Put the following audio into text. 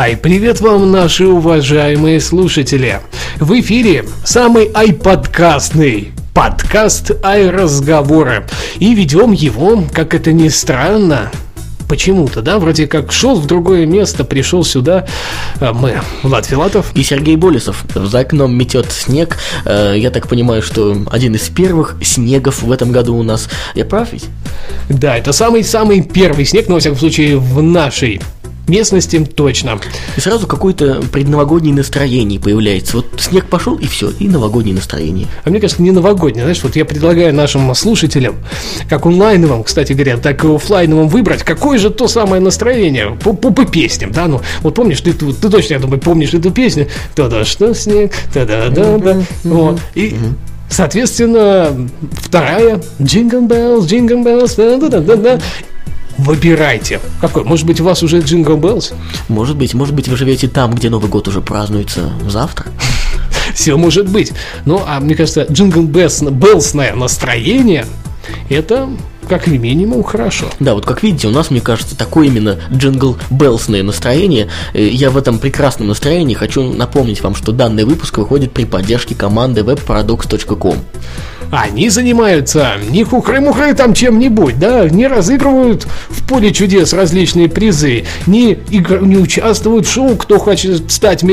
Ай, привет вам, наши уважаемые слушатели! В эфире самый ай-подкастный подкаст ай-разговоры. И ведем его, как это ни странно, почему-то, да, вроде как шел в другое место, пришел сюда. А Мы, Влад Филатов. И Сергей Болесов. За окном метет снег. Э, Я так понимаю, что один из первых снегов в этом году у нас. Я прав ведь? Да, это самый-самый первый снег, но, во всяком случае, в нашей местности точно. И сразу какое-то предновогоднее настроение появляется. Вот снег пошел, и все, и новогоднее настроение. А мне кажется, не новогодний. Знаешь, вот я предлагаю нашим слушателям, как онлайновым, кстати говоря, так и офлайновым выбрать, какое же то самое настроение по, по, по песням, да, ну, вот помнишь, ты, ты, ты точно, я думаю, помнишь эту песню, тогда что снег, тогда да да вот, и Соответственно, вторая Jingle Bells, Jingle Bells, да-да-да-да. Выбирайте. Какой? Может быть, у вас уже Jingle Bells? Может быть, может быть, вы живете там, где Новый год уже празднуется завтра? Все может быть. Ну, а мне кажется, Bells, Bellsное настроение это как минимум хорошо. Да, вот как видите, у нас, мне кажется, такое именно джингл белсное настроение. Э, Я в этом прекрасном настроении хочу напомнить вам, что данный выпуск выходит при поддержке команды webparadox.com. Они занимаются не хухры-мухры там чем-нибудь, да, не разыгрывают в поле чудес различные призы, не, игр- не участвуют в шоу «Кто хочет стать